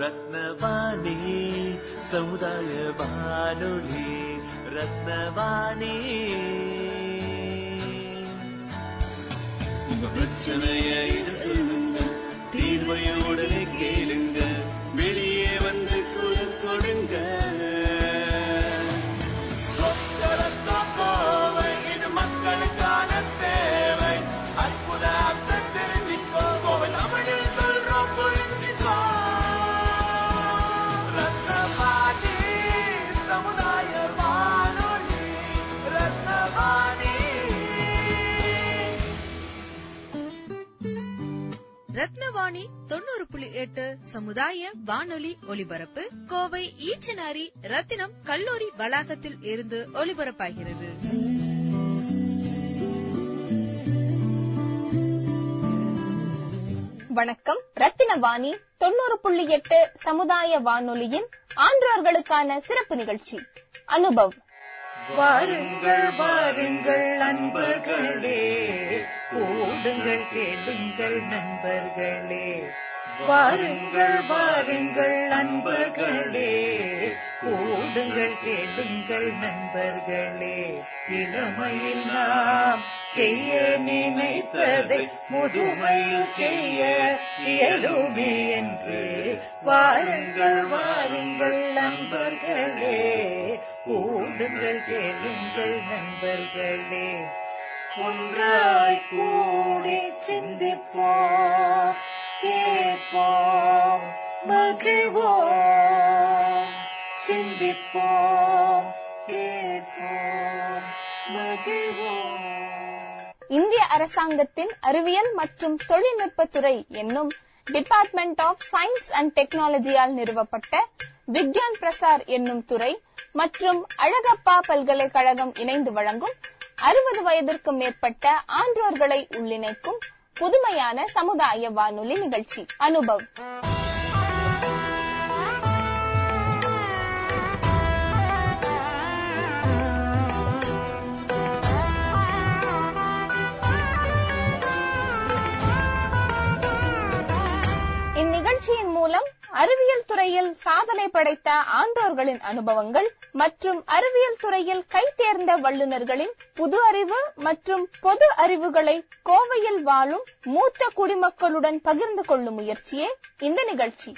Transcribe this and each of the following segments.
ரத்னவாணி சமுதாய வானொலி ரத்னவாணி. உங்க பிரச்சனைய இது தீர்வைய உடனே கேளுங்க. ரத்னவாணி தொண்ணூறு புள்ளி எட்டு சமுதாய வானொலி ஒலிபரப்பு கோவை ஈச்சனாரி ரத்தினம் கல்லூரி வளாகத்தில் இருந்து ஒலிபரப்பாகிறது. வணக்கம். ரத்தினவாணி தொண்ணூறு புள்ளி எட்டு சமுதாய வானொலியின் ஆன்றோர்களுக்கான சிறப்பு நிகழ்ச்சி. அனுபவ். வாருங்கள் வாருங்கள் நண்பர்களே. கூடுங்கள் கேளுங்கள் நண்பர்களே. வாருங்கள் வாருங்கள் நண்பர்களே. கூடுங்கள் கேளுங்கள் நண்பர்களே. இளமையில் நாம் செய்ய நினைத்ததை முதுமையில் செய்ய இயலுமே என்று. வாருங்கள் வாருங்கள் நண்பர்களே. கூடுங்கள் கேளுங்கள் நண்பர்களே. ஒன்றாய் கூடி சிந்திப்போம். கேட்போம் மகிழ்வோம். சிந்திப்போம் கேட்போம் மகிழ்வோம். இந்திய அரசாங்கத்தின் அறிவியல் மற்றும் தொழில்நுட்பத்துறை என்னும் டிபார்ட்மெண்ட் ஆஃப் சயின்ஸ் அண்ட் டெக்னாலஜியால் நிறுவப்பட்ட விக்யான் பிரசார் என்னும் துறை மற்றும் அழகப்பா பல்கலைக்கழகம் இணைந்து வழங்கும் அறுபது வயதிற்கும் மேற்பட்ட ஆன்றோர்களை உள்ளிணைக்கும் புதுமையான சமுதாய வானொலி நிகழ்ச்சி அனுபவ். இந்நிகழ்ச்சியின் மூலம் அறிவியல் துறையில் சாதனை படைத்த ஆண்டோர்களின் அனுபவங்கள் மற்றும் அறிவியல் துறையில் கைதேர்ந்த வல்லுநர்களின் புது அறிவு மற்றும் பொது அறிவுகளை கோவையில் வாழும் மூத்த குடிமக்களுடன் பகிர்ந்து கொள்ளும் முயற்சியே இந்த நிகழ்ச்சி.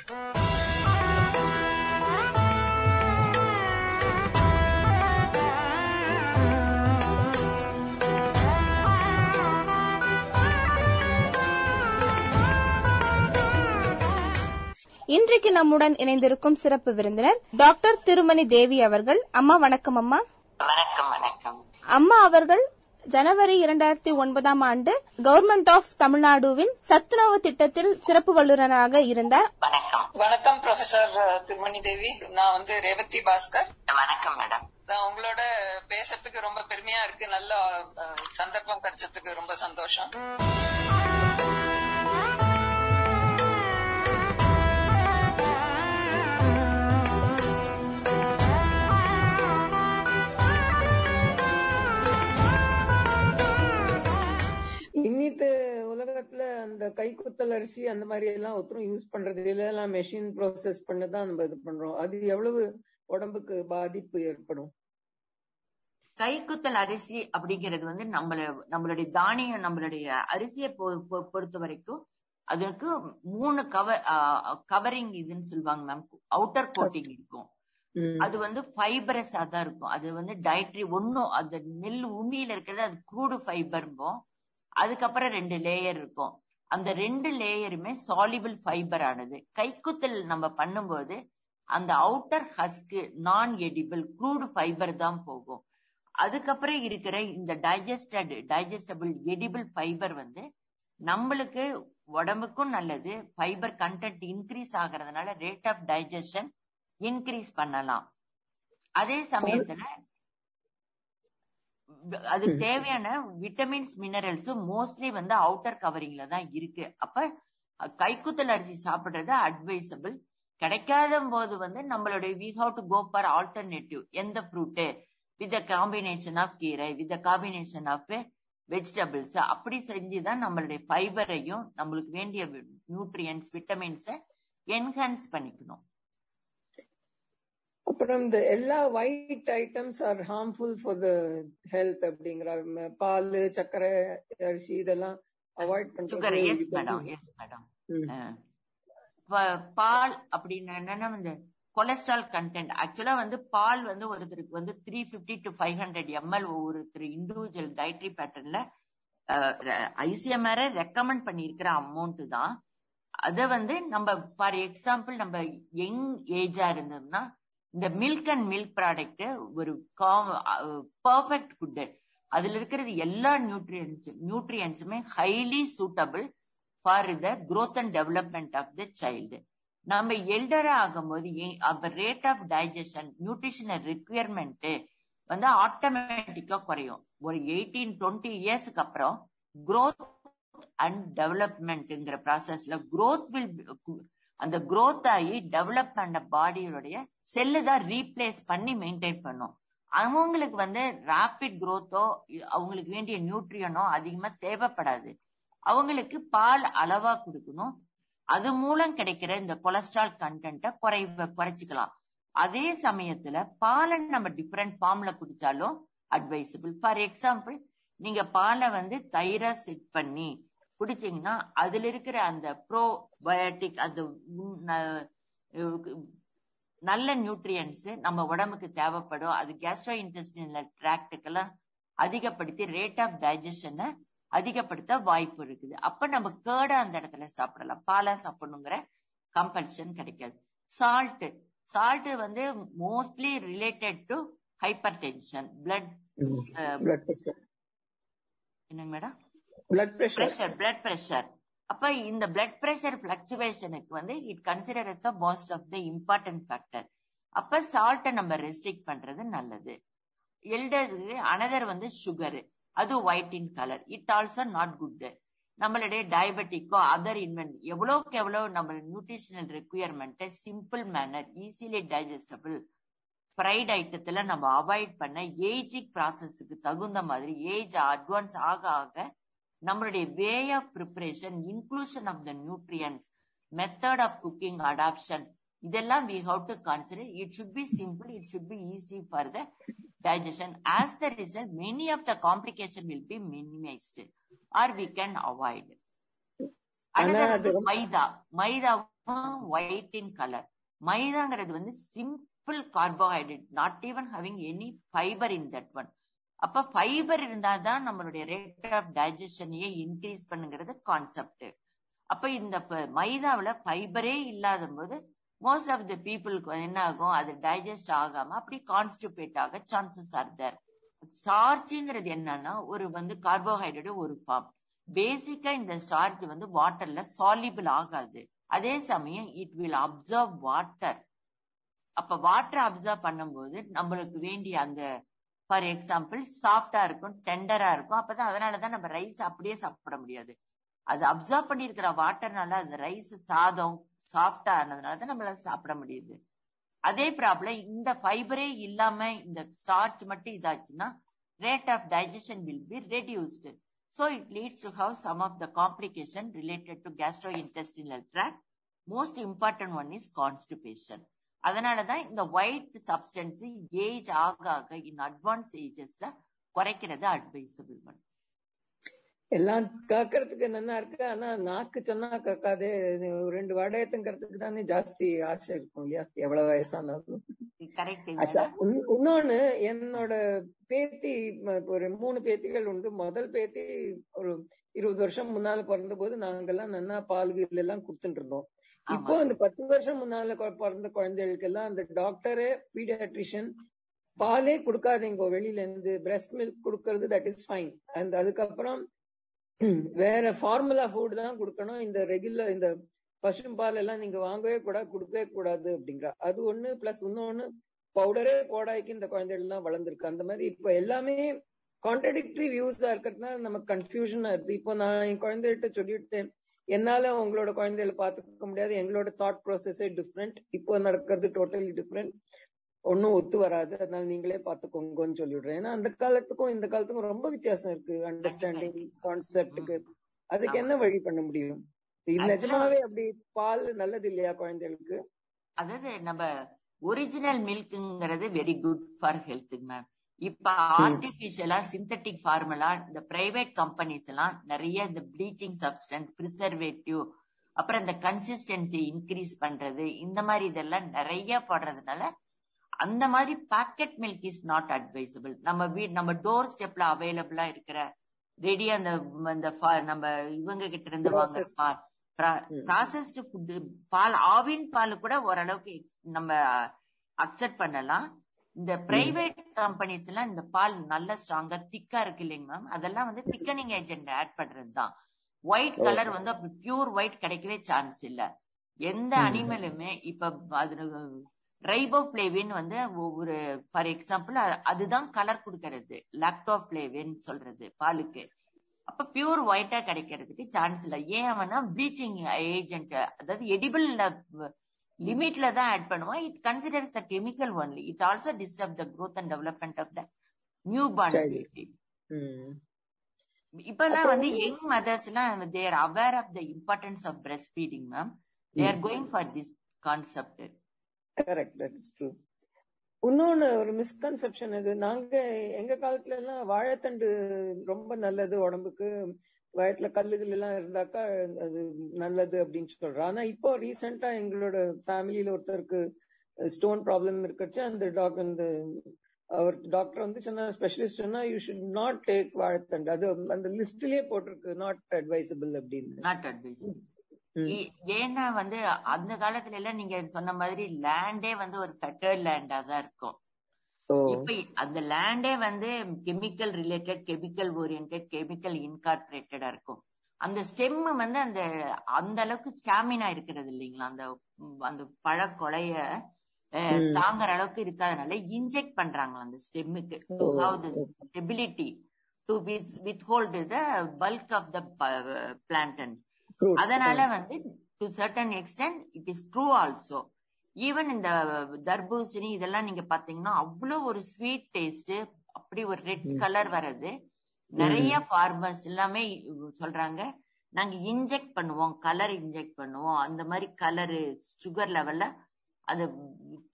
இன்றைக்கு நம்முடன் இணைந்திருக்கும் சிறப்பு விருந்தினர் டாக்டர் திருமணி தேவி அவர்கள். அம்மா வணக்கம் அம்மா. வணக்கம் வணக்கம். அம்மா அவர்கள் ஜனவரி இரண்டாயிரத்தி ஒன்பதாம் ஆண்டு கவர்மெண்ட் ஆஃப் தமிழ்நாடுவின் சத்துணவு திட்டத்தில் சிறப்பு வல்லுநராக இருந்தார். வணக்கம். வணக்கம் ப்ரொஃபசர் திருமணி தேவி. நான் வந்து ரேவதி பாஸ்கர். வணக்கம் மேடம் நான் உங்களோட பேசுறதுக்கு ரொம்ப பெருமையா இருக்கு. நல்ல அஹ், சந்தர்ப்பம் கிடைச்சதுக்கு ரொம்ப சந்தோஷம். அந்த கைக்குத்தல் அரிசி அந்த மாதிரி எல்லாம் ஒருத்தரும் யூஸ் பண்றது இல்ல. எல்லாம் மெஷின் ப்ரோசஸ் பண்ணதான் நம்ம இது பண்றோம். அது எவ்வளவு உடம்புக்கு பாதிப்பு ஏற்படும்? கைக்குத்தல் அரிசி அப்படிங்கிறது வந்து நம்மள நம்மளுடைய தானியம் நம்மளுடைய அரிசியை பொறுத்த வரைக்கும் அதற்கு மூணு கவர் கவரிங் இதுன்னு சொல்லுவாங்க மேம் அவுட்டர் கோட்டிங் இருக்கும். அது வந்து ஃபைபரஸா தான் இருக்கும். அது வந்து டயட்ரி ஒன்னும் அந்த நெல் உமியில இருக்கிறது அது க்ரூடு ஃபைபர்ம்போம் அதுக்கப்புறம் ரெண்டு லேயர் இருக்கும். அந்த ரெண்டு லேயருமே சாலிபிள் ஃபைபர் ஆனது. கைக்குத்தல் நம்ம பண்ணும்போது அந்த அவுட்டர் ஹஸ்க்கு நான் எடிபிள் க்ரூடு ஃபைபர் தான் போகும். அதுக்கப்புறம் இருக்கிற இந்த டைஜஸ்டட் டைஜஸ்டபிள் எடிபிள் ஃபைபர் வந்து நம்மளுக்கு உடம்புக்கும் நல்லது ஃபைபர் கண்டென்ட் இன்க்ரீஸ் ஆகிறதுனால ரேட் ஆஃப் டைஜஷன் இன்க்ரீஸ் பண்ணலாம். அதே சமயத்துல அதுக்கு தேவையான விட்டமின்ஸ் மினரல்ஸும் மோஸ்ட்லி வந்து அவுட்டர் கவரிங்ல தான் இருக்கு. அப்ப கைக்குத்தல் அரிசி சாப்பிடுறது அட்வைசபிள் கிடைக்காத போது வந்து நம்மளுடைய we have to go for alternative எந்த ஃப்ரூட்டு வித் காம்பினேஷன் ஆஃப் கீரை வித் காம்பினேஷன் ஆஃப் வெஜிடபிள்ஸ் அப்படி செஞ்சுதான் நம்மளுடைய ஃபைபரையும் நம்மளுக்கு வேண்டிய நியூட்ரியன்ஸ் விட்டமின்ஸை என்ஹான்ஸ் பண்ணிக்கணும். அப்புறம் இந்த எல்லா white items are harmful for the health அப்படிங்கிற பால் சர்க்கரை அரிசி இதெல்லாம் அவாய்ட் பண்றது மேடம் மேடம். பால் அப்படின்னு என்னன்னா இந்த கொலஸ்ட்ரால் கண்டென்ட் ஆக்சுவலா வந்து பால் வந்து ஒருத்தருக்கு வந்து three fifty to five hundred ML ஒவ்வொருத்தர் இண்டிவிஜுவல் டயட்ரி பேட்டர்ன்ல ஐசிஎம்ஆர் ரெக்கமெண்ட் பண்ணியிருக்கிற அமௌண்ட் தான். அத வந்து நம்ம ஃபார் எக்ஸாம்பிள் நம்ம யங் ஏஜா இருந்தோம்னா இந்த மில்க் அண்ட் மில்க் ப்ராடக்ட் ஒரு பர்ஃபெக்ட் ஃபுட்டு அதுல இருக்கிறது எல்லா nutrients நியூட்ரியன்ஸுமே highly suitable for the growth and development of the child நம்ம எல்டரா ஆகும்போது அப்ப rate of digestion nutritional requirement வந்து ஆட்டோமேட்டிக்கா குறையும். ஒரு எயிட்டீன் டுவெண்ட்டி இயர்ஸ்க்கு அப்புறம் குரோத் அண்ட் டெவலப்மெண்ட்ங்கிற ப்ராசஸ்ல குரோத் வில் அந்த குரோத் ஆகி டெவலப் பண்ண பாடியோடைய செல்லு தான் ரீப்ளேஸ் பண்ணி மெயின்டைன் பண்ணும். அவங்களுக்கு வந்து ராபிட் குரோத்தோ அவங்களுக்கு வேண்டிய நியூட்ரியனோ அதிகமா தேவைப்படாது. அவங்களுக்கு பால் அளவா கொடுக்கணும். அது மூலம் கிடைக்கிற இந்த கொலஸ்ட்ரால் கண்டென்ட்டை குறை குறைச்சிக்கலாம். அதே சமயத்துல பாலை நம்ம டிஃப்ரெண்ட் ஃபார்ம்ல குடிச்சாலும் அட்வைசபிள் ஃபார் எக்ஸாம்பிள் நீங்க பாலை வந்து தயிரா செட் பண்ணி குடிச்சீங்கன்னா அதுல இருக்கிற அந்த ப்ரோபயோட்டிக் அந்த நல்ல நியூட்ரியன்ஸ் நம்ம உடம்புக்கு தேவைப்படும். அது கேஸ்ட்ரோ இன்டெஸ்டினல் ட்ராக்டுக்கெல்லாம் அதிகப்படுத்தி ரேட் ஆஃப் டைஜஷனை அதிகப்படுத்த வாய்ப்பு இருக்குது. அப்ப நம்ம கேர்டா அந்த இடத்துல சாப்பிடலாம். பாலா சாப்பிடணுங்கிற கம்பல்ஷன் கிடைக்காது. சால்ட் சால்ட் வந்து mostly related to hypertension blood என்னங்க madam blood pressure blood pressure அப்ப இந்த பிளட் பிரஷர் பிளக்சுவேஷனுக்கு வந்து it consider as the most of the important factor அப்ப சால்ட்டை நம்ம ரெஸ்ட்ரிக்ட் பண்றது நல்லது. எல்டர்ஸுக்கு அனதர் வந்து சுகர் அது white in colour it also not good நம்மளுடைய டயபெட்டிக்கோ அதர் இன்வென்ட் எவ்வளவுக்கு எவ்வளவு நம்ம nutritional ரெக்குயர்மெண்ட்டை simple manner easily digestible fried ஐட்டத்துல நம்ம அவாய்ட் பண்ண ஏஜிக் ப்ராசஸ்க்கு தகுந்த மாதிரி ஏஜ் அட்வான்ஸ் ஆக ஆக நம்மளுடைய way of preparation inclusion of the nutrients method of cooking adoption இதெல்லாம் we have to consider it should be simple it should be easy for the digestion. As the result many of the complication will be minimized or we can avoid. ஆனா Another அது வந்து ரொம்ப- மைதா. மைதாவும் white in colour மைதாங்கிறது வந்து simple carbohydrate not even having any fibre in that one அப்ப fibre இருந்தாதான் நம்மளுடைய ரேட் ஆஃப் டைஜஷனையே இன்க்ரீஸ் பண்ணுங்கிறது கான்செப்ட் அப்ப இந்த ப- ஃபைபரே இல்லாத போது மோஸ்ட் ஆஃப் த பீப்புளுக்கு என்ன ஆகும் அது டைஜஸ்ட் ஆகாம அப்படி கான்ஸ்டிபேட் ஆக சான்சஸ் ஆர் தேர் ஸ்டார்ச்ங்கிறது என்னன்னா ஒரு வந்து கார்போஹைட்ரேட் ஒரு ஃபார்ம் பேசிக்கா இந்த ஸ்டார்ச் வந்து வாட்டர்ல சாலிபிள் ஆகாது. அதே சமயம் இட் வில் அப்சர்வ் வாட்டர் அப்ப வாட்டர் அப்சர்வ் பண்ணும்போது நம்மளுக்கு வேண்டிய அந்த ஃபார் எக்ஸாம்பிள் சாஃப்டா இருக்கும் டெண்டரா இருக்கும். அப்பதான் அதனாலதான் நம்ம ரைஸ் அப்படியே சாப்பிட முடியாது. அது அப்சர்வ் பண்ணியிருக்கிற வாட்டர்னால அந்த ரைஸ் சாதம் சாஃப்டா ஆனதுனால தான் நம்மளால சாப்பிட முடியுது. அதே ப்ராப்ளம் இந்த ஃபைபரே இல்லாம இந்த ஸ்டார்ச் மட்டும் இதாச்சுன்னா rate of digestion will be reduced so it leads to have some of the complication related to gastro intestinal tract most important one is constipation அதனாலதான் இந்த ஒயிட் சப்ஸ்டன்ஸ் ஏஜ் ஆக ஆக இன் அட்வான்ஸ் ஏஜஸ்ல குறைக்கிறது advisable one எல்லாம் கேட்கறதுக்கு நல்லா இருக்கு. ஆனா நாக்கு சொன்னா கேட்காதே இது ரெண்டு வடையத்துங்கிறதுக்கு தானே ஜாஸ்தி ஆசை இருக்கும் இல்லையா? எவ்வளவு வயசானாலும். இன்னொன்னு என்னோட பேத்தி ஒரு மூணு பேத்திகள் உண்டு. முதல் பேத்தி ஒரு இருபது வருஷம் முன்னால பிறந்த போது நாங்கெல்லாம் நன்னா பால் கீல் எல்லாம் கொடுத்துட்டு இருந்தோம். இப்போ இந்த பத்து வருஷம் முன்னால பிறந்த குழந்தைகளுக்கு எல்லாம் அந்த டாக்டரு பீடியாட்ரிஷியன் பாலே கொடுக்காதீங்க வெளியில இருந்து பிரஸ்ட் மில்க் கொடுக்கறது தட் இஸ் ஃபைன் அண்ட் அதுக்கப்புறம் வேற ஃபார்முலா ஃபுட் தான் கொடுக்கணும். இந்த ரெகுலர் இந்த பசும்பால் எல்லாம் நீங்க வாங்கவே கூடாது கொடுக்கவே கூடாது அப்படிங்கிற. அது ஒண்ணு பிளஸ் இன்னொன்னு பவுடரே போடாய்க்கு இந்த குழந்தைகள் எல்லாம் வளர்ந்துருக்கு. அந்த மாதிரி இப்ப எல்லாமே கான்ட்ரடிக்டரி வியூஸா இருக்கிறதுனால நமக்கு கன்ஃபியூஷனா இருக்கு. இப்போ நான் என் குழந்தைகிட்ட சொல்லிவிட்டேன். என்னால உங்களோட குழந்தைகளை பாத்துக்க முடியாது. எங்களோட தாட் ப்ராசஸே டிஃப்ரெண்ட் இப்போ நடக்கிறது டோட்டலி டிஃப்ரெண்ட் ஒன்னும் ஒத்து வராது. அதனால நீங்களே பாத்துக்கோங்கன்னு சொல்லிடுறேன். ஏன்னா அந்த காலத்துக்கும் இந்த காலத்துக்கும் ரொம்ப வித்தியாசம் இருக்கு. அண்டர்ஸ்டாண்டிங் கான்செப்டுக்கு அதுக்கு என்ன வழி பண்ண முடியும்? இது நிஜமாவே அப்படி பால் நல்லது இல்லையா குழந்தைகளுக்கு? அதாவது நம்ம ஒரிஜினல் மில்க்ங்கிறது வெரி குட் ஃபார் ஹெல்த்துங்க மேம் இப்ப ஆர்டிபிஷியலா சிந்தட்டிக் ஃபார்முலா இந்த பிரைவேட் கம்பெனிஸ் எல்லாம் நிறைய இந்த ப்ளீச்சிங் சப்ஸ்டன்ஸ் ப்ரிசர்வேட்டிவ் அப்புறம் இந்த கன்சிஸ்டன்சி இன்க்ரீஸ் பண்றது இந்த மாதிரி இதெல்லாம் நிறைய போடுறதுனால அந்த மாதிரி packet milk is not advisable நம்ம வீட் நம்ம டோர் ஸ்டெப்ல அவைலபிளா இருக்கிற ரெடி அந்த நம்ம இவங்க கிட்ட இருந்து வாங்குற. பால் ப்ராசஸ்டு ஃபுட் பால் ஆவின் பால் கூட ஓரளவுக்கு நம்ம அக்செப்ட் பண்ணலாம். இந்த பிரைவேட் கம்பெனிஸ் எல்லாம் இந்த பால் நல்ல ஸ்ட்ராங்கா திக்கா இருக்கு இல்லைங்க மேம் அதெல்லாம் வந்து திக்கனிங் ஏஜென்ட் ஆட் பண்றது தான். ஒயிட் கலர் வந்து அப்படி பியூர் ஒயிட் கிடைக்கவே சான்ஸ் இல்ல. எந்த அனிமலுமே இப்ப அது ரைபோஃபிளேவின் வந்து ஒரு ஃபார் எக்ஸாம்பிள் அதுதான் கலர் கொடுக்கறது. லாக்டோஃபிளேவின் சொல்றது பாலுக்கு. அப்ப பியூர் ஒயிட்டா கிடைக்கிறதுக்கு சான்ஸ் இல்ல. ஏன் அவனா ப்ளீச்சிங் ஏஜென்ட் அதாவது எடிபிள் லிமிட்ல தான் ஆட் பண்ணுவான் it considers the chemical only it also disturb the growth and development of the new born. இப்பெல்லாம் வந்து யங் மதர்ஸ் எல்லாம் they're aware of the importance of breast feeding ma'am they are going for this concept correct that is true இன்னொன்னு ஒரு misconception இது. நாங்க எங்க காலத்துல எல்லாம் வாழைத்தண்டு ரொம்ப நல்லது உடம்புக்கு. வயத்துல கல்லுகள் எல்லாம் இருந்தாக்கா அது நல்லது அப்படின்னு சொல்றோம் ஆனா இப்போ ரீசெண்டா எங்களோட ஃபேமிலியில ஒருத்தருக்கு ஸ்டோன் ப்ராப்ளம் இருக்கச்சு அந்த டாக்டர் அந்த அவர் டாக்டர் வந்து சொன்ன ஸ்பெஷலிஸ்ட் சொன்னா யூ ஷுட் நாட் டேக் வாழைத்தண்டு அது அந்த லிஸ்ட்லயே போட்டிருக்கு நாட் அட்வைசபிள் அப்படின்னு. நாட் அட்வைஸ் ஏன்னா வந்து அந்த காலத்துல எல்லாம் நீங்க சொன்ன மாதிரி லேண்டே வந்து ஒரு ஃபெட்டர்ட் லேண்டா தான் இருக்கும். இப்ப அந்த லேண்டே வந்து chemical related chemical orient chemical இன்கார்பரேட்டடா இருக்கும் அந்த ஸ்டெம் வந்து அந்த அந்த அளவுக்கு ஸ்டாமினா இருக்கிறது இல்லைங்களா அந்த அந்த பழக்கொலைய அஹ், ம். தாங்குற அளவுக்கு இருக்காதனால இன்ஜெக்ட் பண்றாங்களா அந்த ஸ்டெம்முக்கு to have the. Stability to withhold the bulk of the plantain. அதனால வந்து to certain extent it is true also even இந்த தர்பூசணி இதெல்லாம் நீங்க பாத்தீங்கன்னா அவ்வளவு ஒரு ஸ்வீட் டேஸ்ட் அப்படி ஒரு ரெட் கலர் வர்றது. நிறைய ஃபார்மர்ஸ் எல்லாமே சொல்றாங்க நாங்க இன்ஜெக்ட் பண்ணுவோம் கலர் இன்ஜெக்ட் பண்ணுவோம். அந்த மாதிரி கலரு சுகர் லெவல்ல அது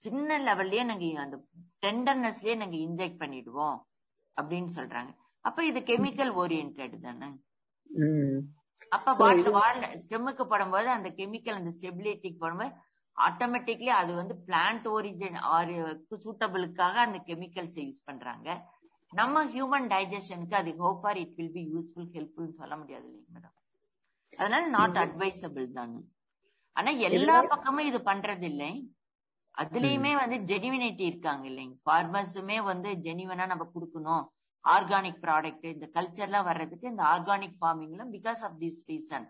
சின்ன லெவல்லயே நாங்க அந்த டெண்டர்னஸ்லயே நாங்க இன்ஜெக்ட் பண்ணிடுவோம் அப்படின்னு சொல்றாங்க. அப்ப இது கெமிக்கல் ஓரியன்ட் தானே. அப்ப வாட்டர் வாழ ஸ்டெம்முக்கு போடும்போது அந்த கெமிக்கல் அந்த ஸ்டெபிலிட்டிக்கு போடும்போது ஆட்டோமேட்டிக்லி அது வந்து பிளான்ட் ஒரிஜின் சூட்டபிளுக்காக அந்த கெமிக்கல்ஸ் யூஸ் பண்றாங்க. நம்ம ஹியூமன் டைஜஷனுக்கு அது hope for it will be useful helpful சொல்ல முடியாது இல்லைங்க மேடம் அதனால நாட் அட்வைசபிள் தானே. ஆனா எல்லா பக்கமும் இது பண்றது இல்லை அதுலயுமே வந்து ஜெனிவினிட்டி இருக்காங்க இல்லைங்க. ஃபார்மர்ஸுமே வந்து ஜெனிவனா நம்ம கொடுக்கணும். ஆர்கானிக் ப்ராடக்ட் இந்த கல்ச்சர்லாம் வர்றதுக்கு இந்த organic ஃபார்மிங்ல because of this reason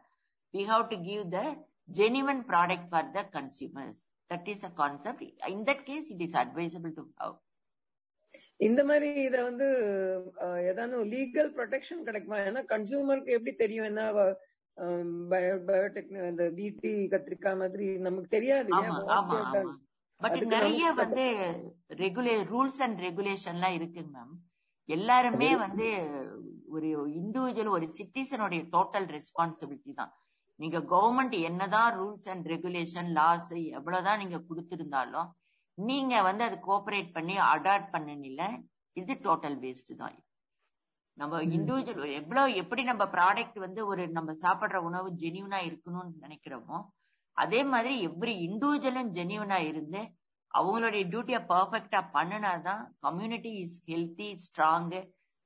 we have to give the genuine product for the consumers that is the concept in that case it is advisable to have இந்த மாதிரி இத வந்து ஏதானும் லீகல் ப்ரொடெக்ஷன் கிடைக்குமா? ஏன்னா கன்சியூமருக்கு எப்படி தெரியும் என்ன பயோடெக் இந்த பிடி கத்திரிக்காய் மாதிரி நமக்கு தெரியாது have பட் நிறைய வந்து ரெகுலே ரூல்ஸ் அண்ட் ரெகுலேஷன்லாம் இருக்குங்க மேம் எல்லாருமே வந்து ஒரு இண்டிவிஜுவல் ஒரு சிட்டிசனுடைய டோட்டல் ரெஸ்பான்சிபிலிட்டி தான். நீங்க கவர்மெண்ட் என்னதான் ரூல்ஸ் அண்ட் ரெகுலேஷன் லாஸ் எவ்வளவுதான் நீங்க கொடுத்திருந்தாலும் நீங்க வந்து அது கோஆபரேட் பண்ணி அடாப்ட் பண்ணனில இது டோட்டல் வேஸ்ட் தான். நம்ம இண்டிவிஜுவல் எவ்வளவு எப்படி நம்ம ப்ராடக்ட் வந்து ஒரு நம்ம சாப்பிடுற உணவு ஜெனியூனா இருக்கணும்னு நினைக்கிறோமோ அதே மாதிரி எவ்ரி இண்டிவிஜுவலும் ஜெனியூனா இருந்து அவங்களுடைய டியூட்டியை பர்ஃபெக்டா பண்ணினாதான் community is healthy strong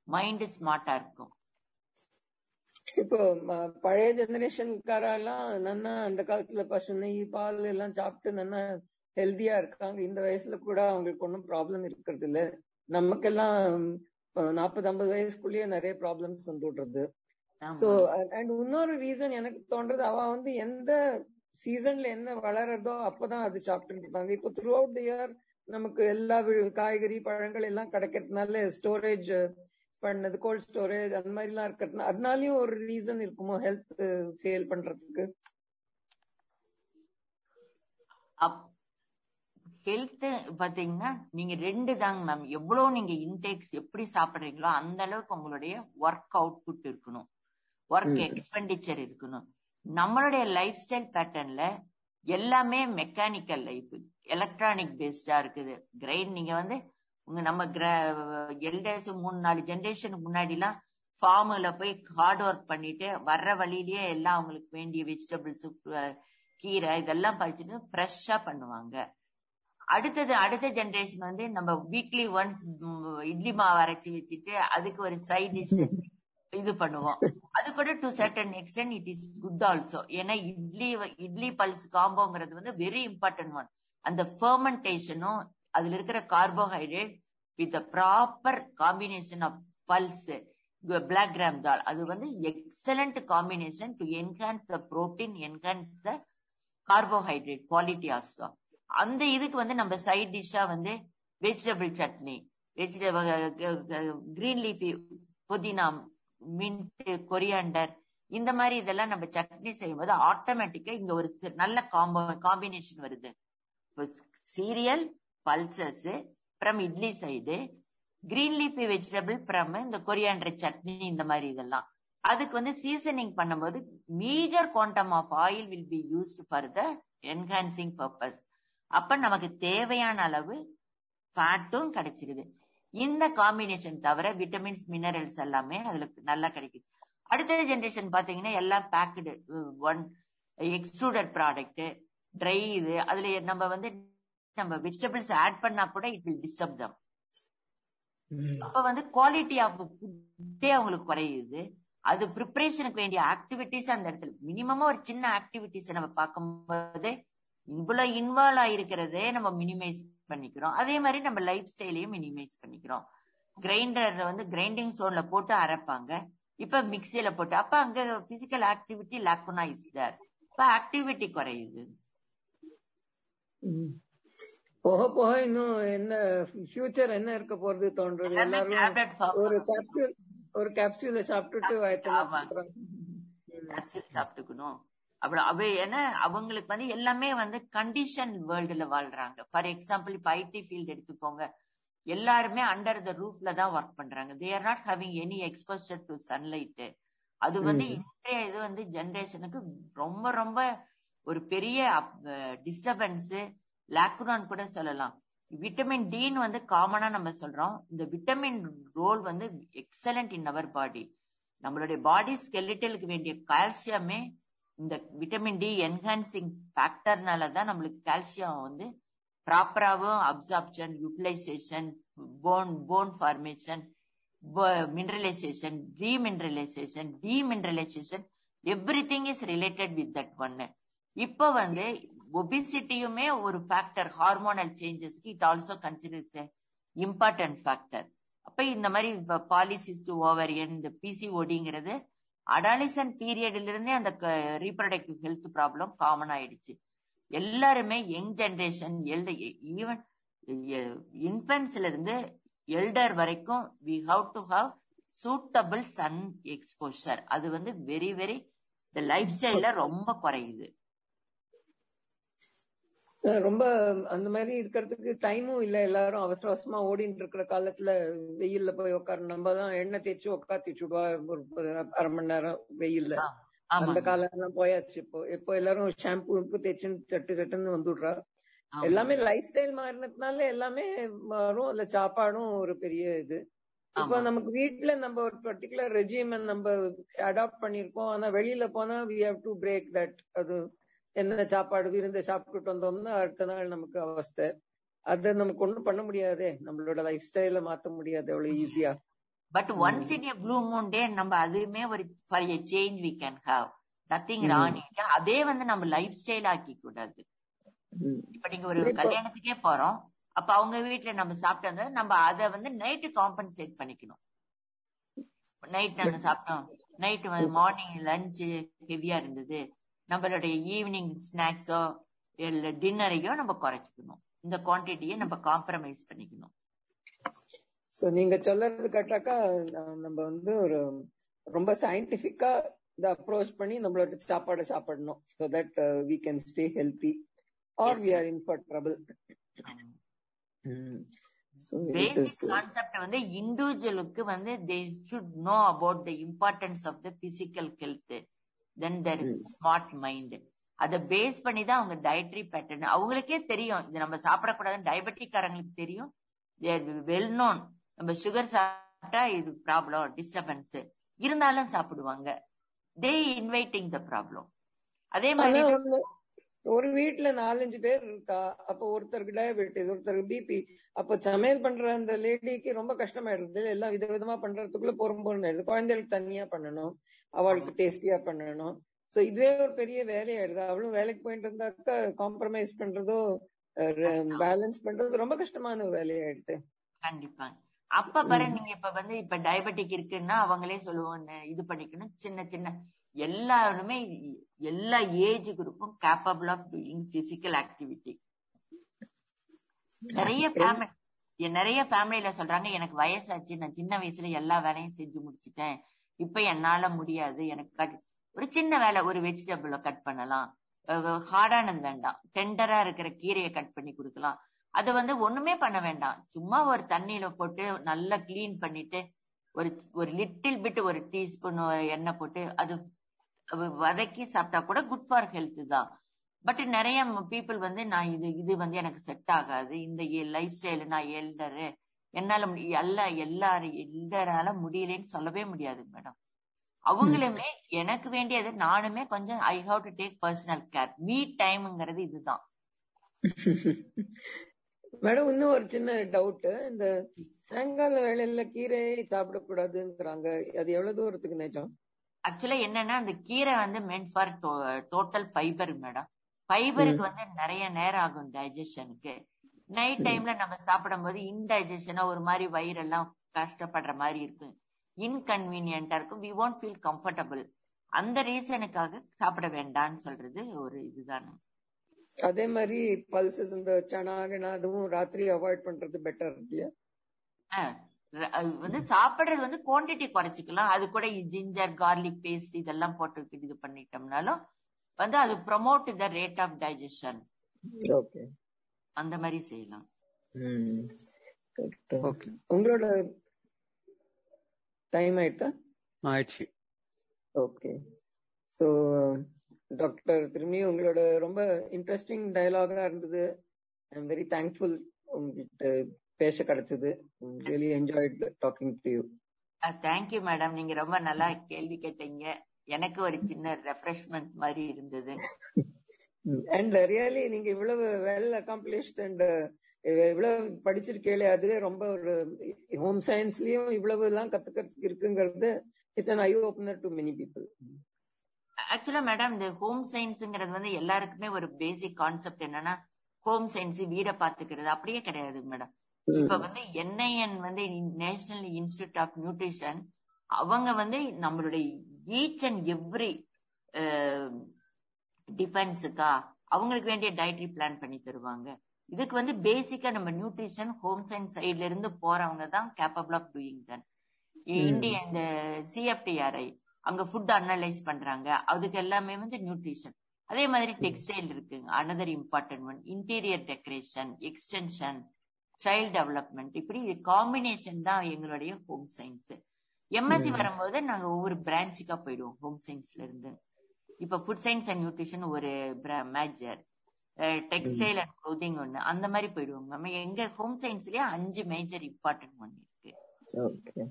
mind ஸ்மார்ட்டா இருக்கும். இப்போ பழைய ஜெனரேஷன்காரெல்லாம் நன்னா அந்த காலத்துல பசு நெய் பால் எல்லாம் சாப்பிட்டு நன்னா ஹெல்தியா இருக்காங்க. இந்த வயசுல கூட அவங்களுக்கு ஒன்றும் ப்ராப்ளம் இருக்கிறது இல்ல நமக்கெல்லாம் நாற்பது ஐம்பது வயசுக்குள்ளேயே நிறைய ப்ராப்ளம்ஸ் வந்து விடுறது. ஆமா. சோ அண்ட் இன்னொரு ரீசன் எனக்கு தோன்றது அவ வந்து எந்த சீசன்ல என்ன வளருதோ அப்பதான் அது சாப்பிட்டு இருப்பாங்க இப்போ த்ரூ அவுட் தி இயர் நமக்கு எல்லா காய்கறி பழங்கள் எல்லாம் கிடைக்கிறதுனால ஸ்டோரேஜ் பண்ணது கோல்ட் ஸ்டோரேஜ் அந்த மாதிரி எல்லாம் இருக்கிறதுனால அதனாலயும் ஒரு ரீசன் இருக்குமோ ஹெல்த் ஃபெயில் பண்றதுக்கு? ஹெல்த் பாத்தீங்கன்னா நீங்க ரெண்டு தாங்க மேம் எவ்வளவு நீங்க இன்டேக்ஸ் எப்படி சாப்பிடுறீங்களோ அந்த அளவுக்கு உங்களுடைய ஒர்க் அவுட்புட் இருக்கணும். ஒர்க் எக்ஸ்பெண்டிச்சர் இருக்கணும். நம்மளுடைய லைஃப் ஸ்டைல் பேட்டர்ன்ல எல்லாமே மெக்கானிக்கல் லைஃப் எலக்ட்ரானிக் பேஸ்டா இருக்குது. கிரைண்ட் நீங்க வந்து உங்க நம்ம எல்டர்ஸ் மூணு நாலு ஜென்ரேஷனுக்கு முன்னாடிலாம் ஃபார்முல போய் ஹார்ட் ஒர்க் பண்ணிட்டு வர்ற வழியிலேயே எல்லாம் அவங்களுக்கு வேண்டிய வெஜிடபிள்ஸ் கீரை இதெல்லாம் பறிச்சுட்டு ஃப்ரெஷ்ஷா பண்ணுவாங்க. அடுத்தது அடுத்த ஜென்ரேஷன் வந்து நம்ம வீக்லி ஒன்ஸ் இட்லி மாவு அரைச்சி வச்சுட்டு அதுக்கு ஒரு சைட் டிஷ் இது பண்ணுவோம். அது கூட to certain extent it is good also ஏன்னா இட்லி இட்லி பல்ஸ் காம்போங்கிறது வந்து வெரி இம்பார்ட்டன்ட் ஒன் அந்த ஃபெர்மெண்டேஷனும் அதுல இருக்கிற carbohydrate with proper combination of pulse black gram dal அது வந்து excellent combination to enhance the protein enhance the carbohydrate quality also அந்த இதுக்கு வந்து நம்ம சைட் டிஷ்ஷா வந்து vegetable chutney vegetable green leafy pudina mint coriander இந்த மாதிரி இதெல்லாம் நம்ம சட்னி செய்யும்போது ஆட்டோமேட்டிக்கா இங்க ஒரு நல்ல காம்போ காம்பினேஷன் வருது. சீரியல் பல்சஸ் அப்புறம் idli side green leafy vegetable அப்புறம் இந்த கொரியாண்டர் சட்னி இந்த மாதிரி இதெல்லாம். அதுக்கு வந்து சீசனிங் பண்ணும்போது meagre quantum of oil will be used for the enhancing purpose அப்ப நமக்கு தேவையான அளவு ஃபேட்டும் கிடைச்சிருது. இந்த காம்பினேஷன் தவிர விட்டமின்ஸ் மினரல்ஸ் எல்லாமே அதுல நல்லா கிடைக்குது. அடுத்த ஜென்ரேஷன் பாத்தீங்கன்னா எல்லாம் baked one extruded product dry இது அதுல நம்ம வந்து நம்ம வெஜிடபிள்ஸ் ஆட் பண்ணா கூட இட் வில் டிஸ்டர்ப் தம் அப்ப வந்து குவாலிட்டி ஆஃப் ஃபுட்டே அவங்களுக்கு குறையுது. அது ப்ரிப்பரேஷனுக்கு வேண்டிய ஆக்டிவிட்டிஸ் அந்த இடத்துல மினிமமா ஒரு சின்ன ஆக்டிவிட்டிஸ் நம்ம பார்க்கும்போது இவ்வளவு இன்வால்வ் ஆயிருக்கிறதே நம்ம மினிமைஸ் பண்ணிக்கிறோம். அதே மாதிரி நம்ம லைஃப் ஸ்டைலையும் மினிமைஸ் பண்ணிக்கிறோம். கிரைண்டர்ல வந்து கிரைண்டிங் ஸ்டோன்ல போட்டு அரைப்பாங்க. இப்ப மிக்சியில போட்டு அப்ப அங்க physical activity lacuna is there இப்ப ஆக்டிவிட்டி குறையுது. போக போக இன்னும் என்ன ஃபியூச்சர் என்ன இருக்க போறது தோன்றது எல்லாரும் ஒரு கேப்சூல் ஒரு கேப்சூல சாப்பிட்டுட்டு. கேப்சூல் சாப்பிட்டுக்கணும். அப்படி அவ ஏன்னா அவங்களுக்கு வந்து எல்லாமே வந்து கண்டிஷன் வேர்ல்டுல வாழ்றாங்க. ஃபார் எக்ஸாம்பிள் இப்ப ஐடி ஃபீல்டு எடுத்துக்கோங்க. எல்லாருமே அண்டர் த ரூஃப்ல தான் ஒர்க் பண்றாங்க. They are not having any exposure to sunlight அது வந்து இன்றைய இது வந்து ஜெனரேஷனுக்கு ரொம்ப ரொம்ப ஒரு பெரிய டிஸ்டர்பன்ஸ் லாக்குனான் கூட சொல்லலாம். விட்டமின் டின்னு வந்து காமனா நம்ம சொல்றோம். இந்த விட்டமின் ரோல் வந்து எக்ஸலண்ட் இன் அவர் பாடி நம்மளுடைய பாடி ஸ்கெலிட்டலுக்கு வேண்டிய கால்சியமே இந்த விட்டமின் டி என்ஹான்சிங் ஃபேக்டர்னால தான் நம்மளுக்கு கால்சியம் வந்து ப்ராப்பராகவும் absorption utilisation bone bone formation mineralisation remineralisation demineralisation everything is related with that ஒன்னு இப்போ வந்து ஒபிசிட்டியுமே ஒரு factor hormonal சேஞ்சஸ்க்கு it also considers important factor அப்ப இந்த மாதிரி பாலிசிஸ்ட் ஓவரியன் இந்த பிசிஓடிங்கிறது அடாலிசன் பீரியட்ல இருந்தே அந்த ரீப்ரொடக்டிவ் ஹெல்த் ப்ராப்ளம் காமன் ஆயிடுச்சு. எல்லாருமே யங் ஜெனரேஷன் ஈவன் இன்ஃபன்ஸ்ல இருந்து எல்டர் வரைக்கும் we have to have suitable sun exposure அது வந்து வெரி வெரி இந்த லைஃப் ஸ்டைல்ல ரொம்ப குறையுது. ரொம்ப அந்த மாதிரி இருக்கிறதுக்கு டைமும் இல்ல. எல்லாரும் அவசர அவசரமா ஓடிட்டு இருக்கிற காலத்துல வெயில்ல போய் உட்கார நம்ம தான் எண்ணெய் தேய்ச்சி உட்காத்தி சுடுவா ஒரு அரை மணி நேரம் வெயில்ல. அந்த காலம் எல்லாம் போயாச்சு. இப்போ இப்போ எல்லாரும் ஷாம்பு உப்பு தேய்ச்சுன்னு சட்டு சட்டுன்னு வந்துடுறா. எல்லாமே லைஃப் ஸ்டைல் மாறினதுனால எல்லாமே மாறும் இல்ல சாப்பாடும் ஒரு பெரிய இது. இப்போ. நமக்கு வீட்ல நம்ம ஒரு பர்டிகுலர் ரெஜிம் நம்ம அடாப்ட் பண்ணிருக்கோம் ஆனா வெளியில போனா we have to break that அது என்ன சாப்பாடு விருந்து சாப்பிட்டுட்டு வந்தோம்னா அடுத்த நாள் நமக்கு அவஸ்தை. அதை நமக்கு ஒண்ணும் பண்ண முடியாதே. நம்மளோட லைஃப் ஸ்டைல மாத்த முடியாது அவ்வளவு ஈஸியா but once in a blue moon day நம்ம அதுவுமே ஒரு for a change we can have nothing wrong அதே வந்து நம்ம லைஃப் ஸ்டைல் ஆக்கி கூடாது இப்ப நீங்க ஒரு கல்யாணத்துக்கே போறோம். அப்ப அவங்க வீட்ல நம்ம சாப்பிட்டு நம்ம அதை வந்து நைட்டு காம்பன்சேட் பண்ணிக்கணும். நைட் நாங்க சாப்பிட்டோம். நைட் மார்னிங் லஞ்ச் ஹெவியா இருந்தது. நம்மளுடைய ஈவினிங் ஸ்நாக்ஸோ இல்ல டின்னரையோ நம்ம குறைச்சிக்கணும். இந்த குவான்டிட்டியை நம்ம காம்ப்ரமைஸ் பண்ணிக்கணும். சோ நீங்க சொல்றது கேட்டாக்கா நம்ம வந்து ஒரு ரொம்ப சயின்டிபிக்கா இத அப்ரோச் பண்ணி நம்மளோட சாப்பாடை சாப்பிடணும். So that we can stay healthy or we are in for trouble concept வந்து இண்டிவிஜுவலுக்கு வந்து they should know about the importance of the physical health then their smart mind அதை பேஸ் பண்ணி தான் அவங்க டயட்ரி பேட்டர்ன் அவங்களுக்கே தெரியும். இது நம்ம சாப்பிடக்கூடாதுன்னு டயபெட்டிக்காரங்களுக்கு தெரியும். வெல் நோன் நம்ம சுகர் சாப்பிட்டா இது ப்ராப்ளம் டிஸ்டர்பன்ஸ் இருந்தாலும் சாப்பிடுவாங்க. தே இன்வைட்டிங் த ப்ராப்ளம் அதே மாதிரி ஒரு வீட்ல நாலஞ்சு பேர் இருக்கா? அப்ப ஒருத்தருக்கு டயபெட்டிஸ் ஒருத்தருக்கு பிபி அப்ப சமையல் பண்ற அந்த லேடிக்கு ரொம்ப கஷ்டமாயிடுது எல்லாம் விதவிதமா பண்றதுக்குள்ள பொறும் பொருள் குழந்தைகளுக்கு தனியா பண்ணணும். அவளுக்கு டேஸ்டியா பண்ணணும். சோ இதுவே ஒரு பெரிய வேலையாயிடுது. அவளும் வேலைக்கு போயிட்டு இருந்தாக்கா காம்ப்ரமைஸ் பண்றதோ பேலன்ஸ் பண்றது ரொம்ப கஷ்டமான ஒரு வேலையாயிடுது. கண்டிப்பா. அப்ப பாரு நீங்க இப்ப வந்து இப்ப டயபெட்டிக் இருக்குன்னா அவங்களே சொல்லுவாங்க இது பண்ணிக்கணும் சின்ன சின்ன. எல்லாருமே எல்லா age குரூப்பும் capable of doing physical activity நிறைய ஃபேமிலி நிறைய ஃபேமிலில சொல்றாங்க எனக்கு வயசாச்சு. நான் சின்ன வயசுல எல்லா வேலையும் செஞ்சு முடிச்சிட்டேன். இப்ப என்னால முடியாது. எனக்கு கட் ஒரு சின்ன வேலை ஒரு வெஜிடபிள கட் பண்ணலாம். ஹார்டானது வேண்டாம். டெண்டரா இருக்கிற கீரையை கட் பண்ணி கொடுக்கலாம். அது வந்து ஒண்ணுமே பண்ண வேண்டாம். சும்மா ஒரு தண்ணியில போட்டு நல்லா கிளீன் பண்ணிட்டு ஒரு ஒரு லிட்டில் பிட் ஒரு டீஸ்பூன் எண்ணெய் போட்டு அது வதக்கி சாப்பிட்டா கூட குட் ஃபார் ஹெல்த் தான். பட் நிறைய பீப்புள் வந்து நான் இது இது வந்து எனக்கு செட் ஆகாது. இந்த லைஃப் ஸ்டைல் நான் எல்டரு என்னால எல்லா எல்லாரும் எல்டரால முடியலன்னு சொல்லவே முடியாது மேடம் அவங்களுமே எனக்கு வேண்டியது நானுமே கொஞ்சம் I have to take personal care me டைம்ங்கிறது இதுதான். மேடம் இன்னும் ஒரு சின்ன டவுட் இந்த சாயங்கால வேளையில கீரையை சாப்பிடக்கூடாதுங்கிறாங்க. அது எவ்வளவு தூரத்துக்கு நிஜம்? ஆக்சுவலா என்னன்னா அந்த கீரை வந்து meant for total fibre madam ஃபைபருக்கு வந்து நிறைய நேரம் ஆகும் டைஜஷனுக்கு நைட் டைம்ல நம்ம சாப்பிடும்போது இன்டைஜஷனா ஒரு மாதிரி வயிறெல்லாம் கஷ்டப்படுற மாதிரி இருக்கும். இன்கன்வீனியன்டா இருக்கும். வி won't ஃபீல் கம்ஃபர்டபுள் அந்த ரீசனுக்காக சாப்பிட வேண்டாம்னு சொல்றது ஒரு இதுதான். அதே மாதிரி பல்சஸ் இந்த சனா கினா அதுவும் ராத்திரி அவாய்ட் பண்றது பெட்டர் இல்லையா? வந்து சாப்பிடுறது வந்து குவாண்டிட்டி குறைச்சிக்கலாம். அது கூட ஜிஞ்சர் கார்லிக் பேஸ்ட் இதெல்லாம் போட்டு இது பண்ணிட்டோம்னாலும் வந்து அது promote the rate of digestion okay அந்த மாதிரி செய்யலாம். ஓகே உங்களோட டைம் ஆயிட்டா? ஆயிடுச்சு. ஓகே சோ டாக்டர் திரும்பி உங்களோட ரொம்ப இன்ட்ரெஸ்டிங் டயலாகா இருந்தது. ஐ எம் வெரி தேங்க்ஃபுல் உங்ககிட்ட பேச கிடைச்சது. Really enjoyed talking to you thank you madam நீங்க ரொம்ப நல்லா கேள்வி கேட்டீங்க. எனக்கு ஒரு சின்ன ரெஃப்ரெஷ்மெண்ட் மாதிரி இருந்தது. அண்ட் ரியலி நீங்க இவ்வளவு வெல் அக்காம்ப்ளிஷ்ட் அண்ட் இவ்வளவு படிச்சிருக்கீங்களே அதுவே ரொம்ப ஒரு ஹோம் சயின்ஸ்லயும் இவ்வளவு எல்லாம் கத்துக்கிறதுக்கு இருக்குங்கிறது it's an eye opener to many people ஆக்சுவலா மேடம் இந்த ஹோம் சயின்ஸ்ங்கிறது வந்து எல்லாருக்குமே ஒரு பேசிக் கான்செப்ட் என்னன்னா ஹோம் சயின்ஸ் வீடை பாத்துக்கிறது. அப்படியே கிடையாது மேடம் இப்ப வந்து என்ஐஎன் வந்து நேஷனல் இன்ஸ்டிடியூட் ஆஃப் நியூட்ரிஷன் அவங்க வந்து நம்மளுடைய ஈச் அண்ட் எவ்ரி டிஃபென்ஸுக்கா அவங்களுக்கு வேண்டிய டயட்ரி பிளான் பண்ணி தருவாங்க. இதுக்கு வந்து பேசிக்கா நம்ம நியூட்ரிஷன் ஹோம் சயின்ஸ் சைட்ல இருந்து போறவங்க தான் capable of doing than India இந்த சிஎஃப்டிஆர்ஐ அங்க ஃபுட் அனலைஸ் பண்றாங்க. அதுக்கு எல்லாமே வந்து நியூட்ரிஷன் அதே மாதிரி டெக்ஸ்டைல் இருக்குங்க. Another important one interior decoration extension child development இப்படி இது காம்பினேஷன் தான் எங்களுடைய ஹோம் சயின்ஸ் எம்எஸ்சி வரும்போது நாங்க ஒவ்வொரு பிரான்ச்சுக்கா போயிடுவோம் ஹோம் சயின்ஸ்ல இருந்து. இப்ப ஃபுட் சயின்ஸ் அண்ட் நியூட்ரிஷன் ஒரு மேஜர் டெக்ஸ்டைல் அண்ட் க்ளோதிங் ஒன்னு அந்த மாதிரி போயிடுவோம் மேம் எங்க ஹோம் சயின்ஸ்லயே அஞ்சு மேஜர் இம்பார்ட்டன்ட் ஒன் இருக்கு. ஓகே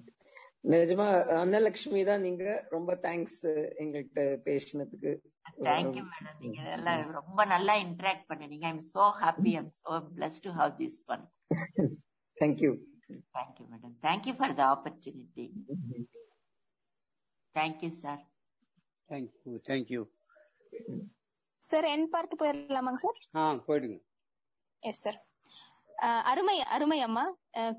நிஜமா அன்னலட்சுமி தான் நீங்க ரொம்ப தேங்க்ஸ் எங்கள்கிட்ட பேசினதுக்கு. தேங்க்யூ மேடம் நீங்க எல்லாம் ரொம்ப நல்லா interact பண்ணுனீங்க. I am so happy I am so pleased to have this one thank you thank you madam thank you for the opportunity thank you sir thank you thank you sir N part போயிடலாமாங்க sir ஆ போயிடுங்க. Yes sir அருமை அருமை அம்மா.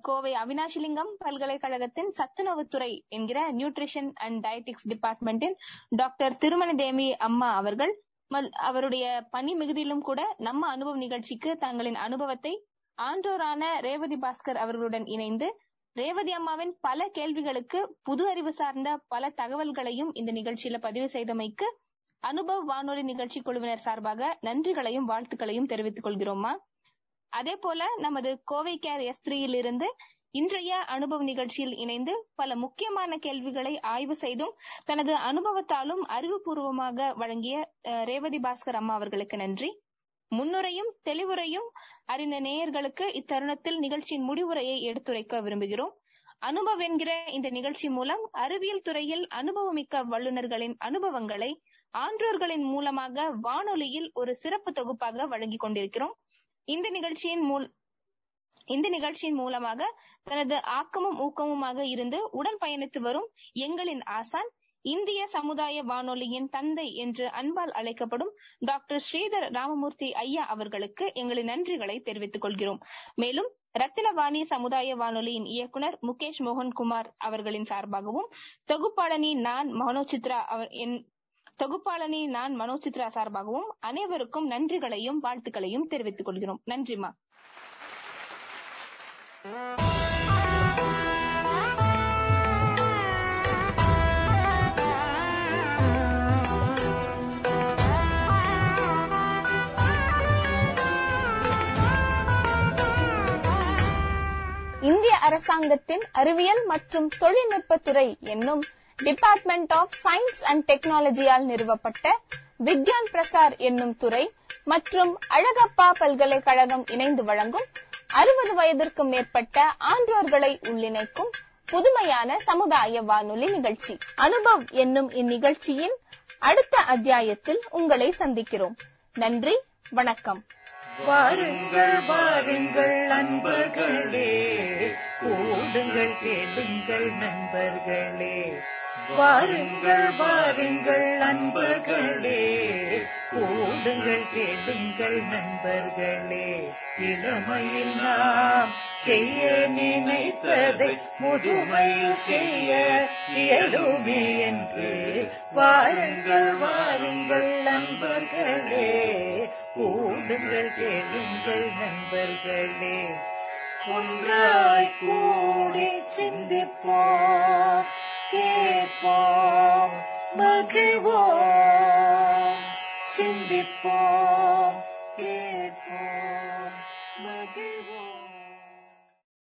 கோவை அவினாஷிலிங்கம் பல்கலைக்கழகத்தின் சத்துணவுத்துறை என்கிற nutrition and dietetics டிபார்ட்மெண்டின் டாக்டர் திருமணி தேவி அம்மா அவர்கள் அவருடைய பணி மிகுதியிலும் கூட நம்ம அனுபவ நிகழ்ச்சிக்கு தங்களின் அனுபவத்தை ஆன்றோரான ரேவதி பாஸ்கர் அவர்களுடன் இணைந்து ரேவதி அம்மாவின் பல கேள்விகளுக்கு புது அறிவு சார்ந்த பல தகவல்களையும் இந்த நிகழ்ச்சியில பதிவு செய்தமைக்கு அனுபவ் வானொலி நிகழ்ச்சி குழுவினர் சார்பாக நன்றிகளையும் வாழ்த்துக்களையும் தெரிவித்துக் கொள்கிறோம்மா. அதே போல நமது கோவை கேர் எஸ் த்ரீயில் இருந்து இன்றைய அனுபவ நிகழ்ச்சியில் இணைந்து பல முக்கியமான கேள்விகளை ஆய்வு செய்தும் தனது அனுபவத்தாலும் அறிவுபூர்வமாக வழங்கிய அஹ், ரேவதி பாஸ்கர் அம்மா அவர்களுக்கு நன்றி. முன்னுரையும் தெளிவுரையும் அறிந்த நேயர்களுக்கு இத்தருணத்தில் நிகழ்ச்சியின் முடிவுரையை எடுத்துரைக்க விரும்புகிறோம். அனுபவ் என்கிற இந்த நிகழ்ச்சி மூலம் அறிவியல் துறையில் அனுபவமிக்க வல்லுநர்களின் அனுபவங்களை ஆன்றோர்களின் மூலமாக வானொலியில் ஒரு சிறப்பு தொகுப்பாக வழங்கிக் கொண்டிருக்கிறோம். இந்த நிகழ்ச்சியின் மூல் இந்த நிகழ்ச்சியின் மூலமாக தனது ஆக்கமும் ஊக்கமுமாக இருந்து உடன் பயணித்து வரும் எங்களின் ஆசான் இந்திய சமுதாய வானொலியின் தந்தை என்று அன்பால் அழைக்கப்படும் டாக்டர் ஸ்ரீதர் ராமமூர்த்தி ஐயா அவர்களுக்கு எங்களின் நன்றிகளை தெரிவித்துக் கொள்கிறோம். மேலும் ரத்தினவாணி சமுதாய வானொலியின் இயக்குனர் முகேஷ் மோகன்குமார் அவர்களின் சார்பாகவும் தொகுப்பாளனி நான் மனோசித்ரா அவர் என் தொகுப்பாளனி நான் மனோசித்ரா சார்பாகவும் அனைவருக்கும் நன்றிகளையும் வாழ்த்துக்களையும் தெரிவித்துக் கொள்கிறோம். நன்றிமா அரசாங்கத்தின் அறிவியல் மற்றும் தொழில்நுட்பத்துறை என்னும் டிபார்ட்மெண்ட் ஆஃப் சயின்ஸ் அண்ட் டெக்னாலஜியால் நிறுவப்பட்ட விக்யான் பிரசார் என்னும் துறை மற்றும் அழகப்பா பல்கலைக்கழகம் இணைந்து வழங்கும் அறுபது வயதிற்கும் மேற்பட்ட ஆன்றோர்களை உள்ளிணைக்கும் புதுமையான சமுதாய வானொலி நிகழ்ச்சி. அனுபவ் என்னும் இந்நிகழ்ச்சியின் அடுத்த அத்தியாயத்தில் உங்களை சந்திக்கிறோம். நன்றி வணக்கம். வாருங்கள் வாருங்கள் நண்பர்களே. கூடுங்கள் கேளுங்கள் நண்பர்களே. வாருங்கள் வாருங்கள் நண்பர்களே கூடுங்கள் கேளுங்கள் நண்பர்களே. இளமையில் நாம் செய்ய நினைத்ததை முதுமையில் செய்ய இயலுமே என்று. வாருங்கள் வாருங்கள் நண்பர்களே. கூடுங்கள் கேளுங்கள் நண்பர்களே. ஒன்றாய் கூடி சிந்திப்போம். கேட்போம் மகிழ்வோம் சிந்திப்போம்